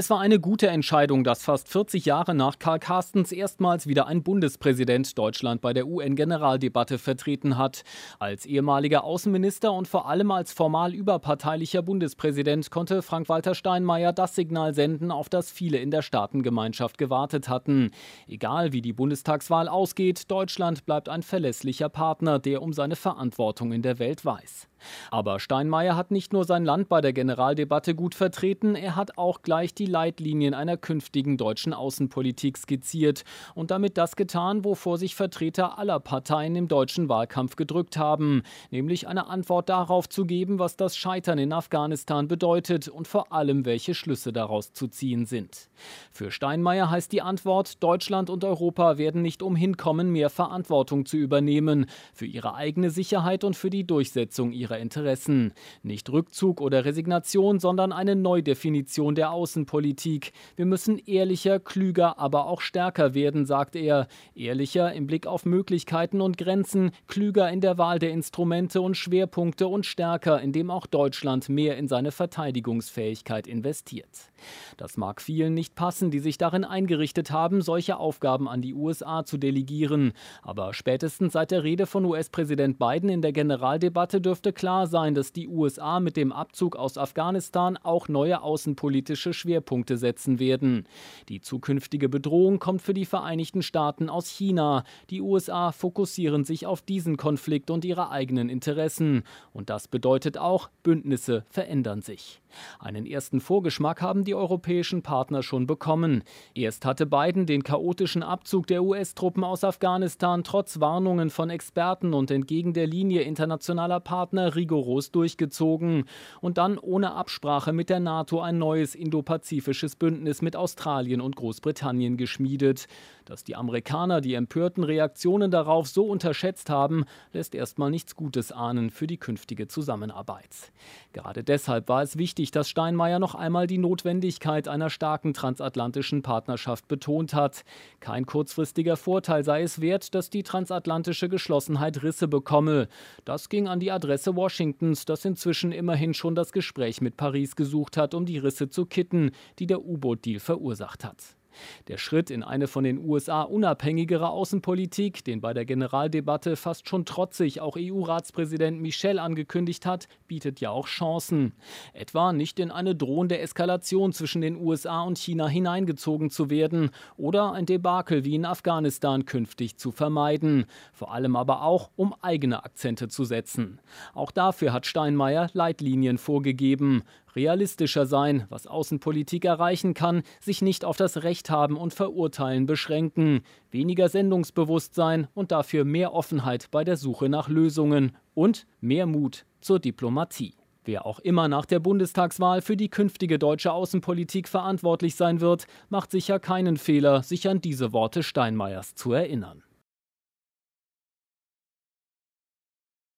Es war eine gute Entscheidung, dass fast 40 Jahre nach Karl Carstens erstmals wieder ein Bundespräsident Deutschland bei der UN-Generaldebatte vertreten hat. Als ehemaliger Außenminister und vor allem als formal überparteilicher Bundespräsident konnte Frank-Walter Steinmeier das Signal senden, auf das viele in der Staatengemeinschaft gewartet hatten. Egal wie die Bundestagswahl ausgeht, Deutschland bleibt ein verlässlicher Partner, der um seine Verantwortung in der Welt weiß. Aber Steinmeier hat nicht nur sein Land bei der Generaldebatte gut vertreten, er hat auch gleich die Leitlinien einer künftigen deutschen Außenpolitik skizziert und damit das getan, wovor sich Vertreter aller Parteien im deutschen Wahlkampf gedrückt haben, nämlich eine Antwort darauf zu geben, was das Scheitern in Afghanistan bedeutet und vor allem, welche Schlüsse daraus zu ziehen sind. Für Steinmeier heißt die Antwort, Deutschland und Europa werden nicht umhin kommen, mehr Verantwortung zu übernehmen für ihre eigene Sicherheit und für die Durchsetzung ihrer ihrer Interessen. Nicht Rückzug oder Resignation, sondern eine Neudefinition der Außenpolitik. Wir müssen ehrlicher, klüger, aber auch stärker werden, sagt er. Ehrlicher im Blick auf Möglichkeiten und Grenzen, klüger in der Wahl der Instrumente und Schwerpunkte und stärker, indem auch Deutschland mehr in seine Verteidigungsfähigkeit investiert. Das mag vielen nicht passen, die sich darin eingerichtet haben, solche Aufgaben an die USA zu delegieren. Aber spätestens seit der Rede von US-Präsident Biden in der Generaldebatte dürfte klar sein, dass die USA mit dem Abzug aus Afghanistan auch neue außenpolitische Schwerpunkte setzen werden. Die zukünftige Bedrohung kommt für die Vereinigten Staaten aus China. Die USA fokussieren sich auf diesen Konflikt und ihre eigenen Interessen. Und das bedeutet auch, Bündnisse verändern sich. Einen ersten Vorgeschmack haben die europäischen Partner schon bekommen. Erst hatte Biden den chaotischen Abzug der US-Truppen aus Afghanistan trotz Warnungen von Experten und entgegen der Linie internationaler Partner rigoros durchgezogen und dann ohne Absprache mit der NATO ein neues indopazifisches Bündnis mit Australien und Großbritannien geschmiedet. Dass die Amerikaner die empörten Reaktionen darauf so unterschätzt haben, lässt erstmal nichts Gutes ahnen für die künftige Zusammenarbeit. Gerade deshalb war es wichtig, dass Steinmeier noch einmal die Notwendigkeit einer starken transatlantischen Partnerschaft betont hat. Kein kurzfristiger Vorteil sei es wert, dass die transatlantische Geschlossenheit Risse bekomme. Das ging an die Adresse Washingtons, das inzwischen immerhin schon das Gespräch mit Paris gesucht hat, um die Risse zu kitten, die der U-Boot-Deal verursacht hat. Der Schritt in eine von den USA unabhängigere Außenpolitik, den bei der Generaldebatte fast schon trotzig auch EU-Ratspräsident Michel angekündigt hat, bietet ja auch Chancen. Etwa nicht in eine drohende Eskalation zwischen den USA und China hineingezogen zu werden oder ein Debakel wie in Afghanistan künftig zu vermeiden. Vor allem aber auch, um eigene Akzente zu setzen. Auch dafür hat Steinmeier Leitlinien vorgegeben realistischer sein, was Außenpolitik erreichen kann, sich nicht auf das Recht haben und Verurteilen beschränken, weniger Sendungsbewusstsein und dafür mehr Offenheit bei der Suche nach Lösungen und mehr Mut zur Diplomatie. Wer auch immer nach der Bundestagswahl für die künftige deutsche Außenpolitik verantwortlich sein wird, macht sicher keinen Fehler, sich an diese Worte Steinmeiers zu erinnern.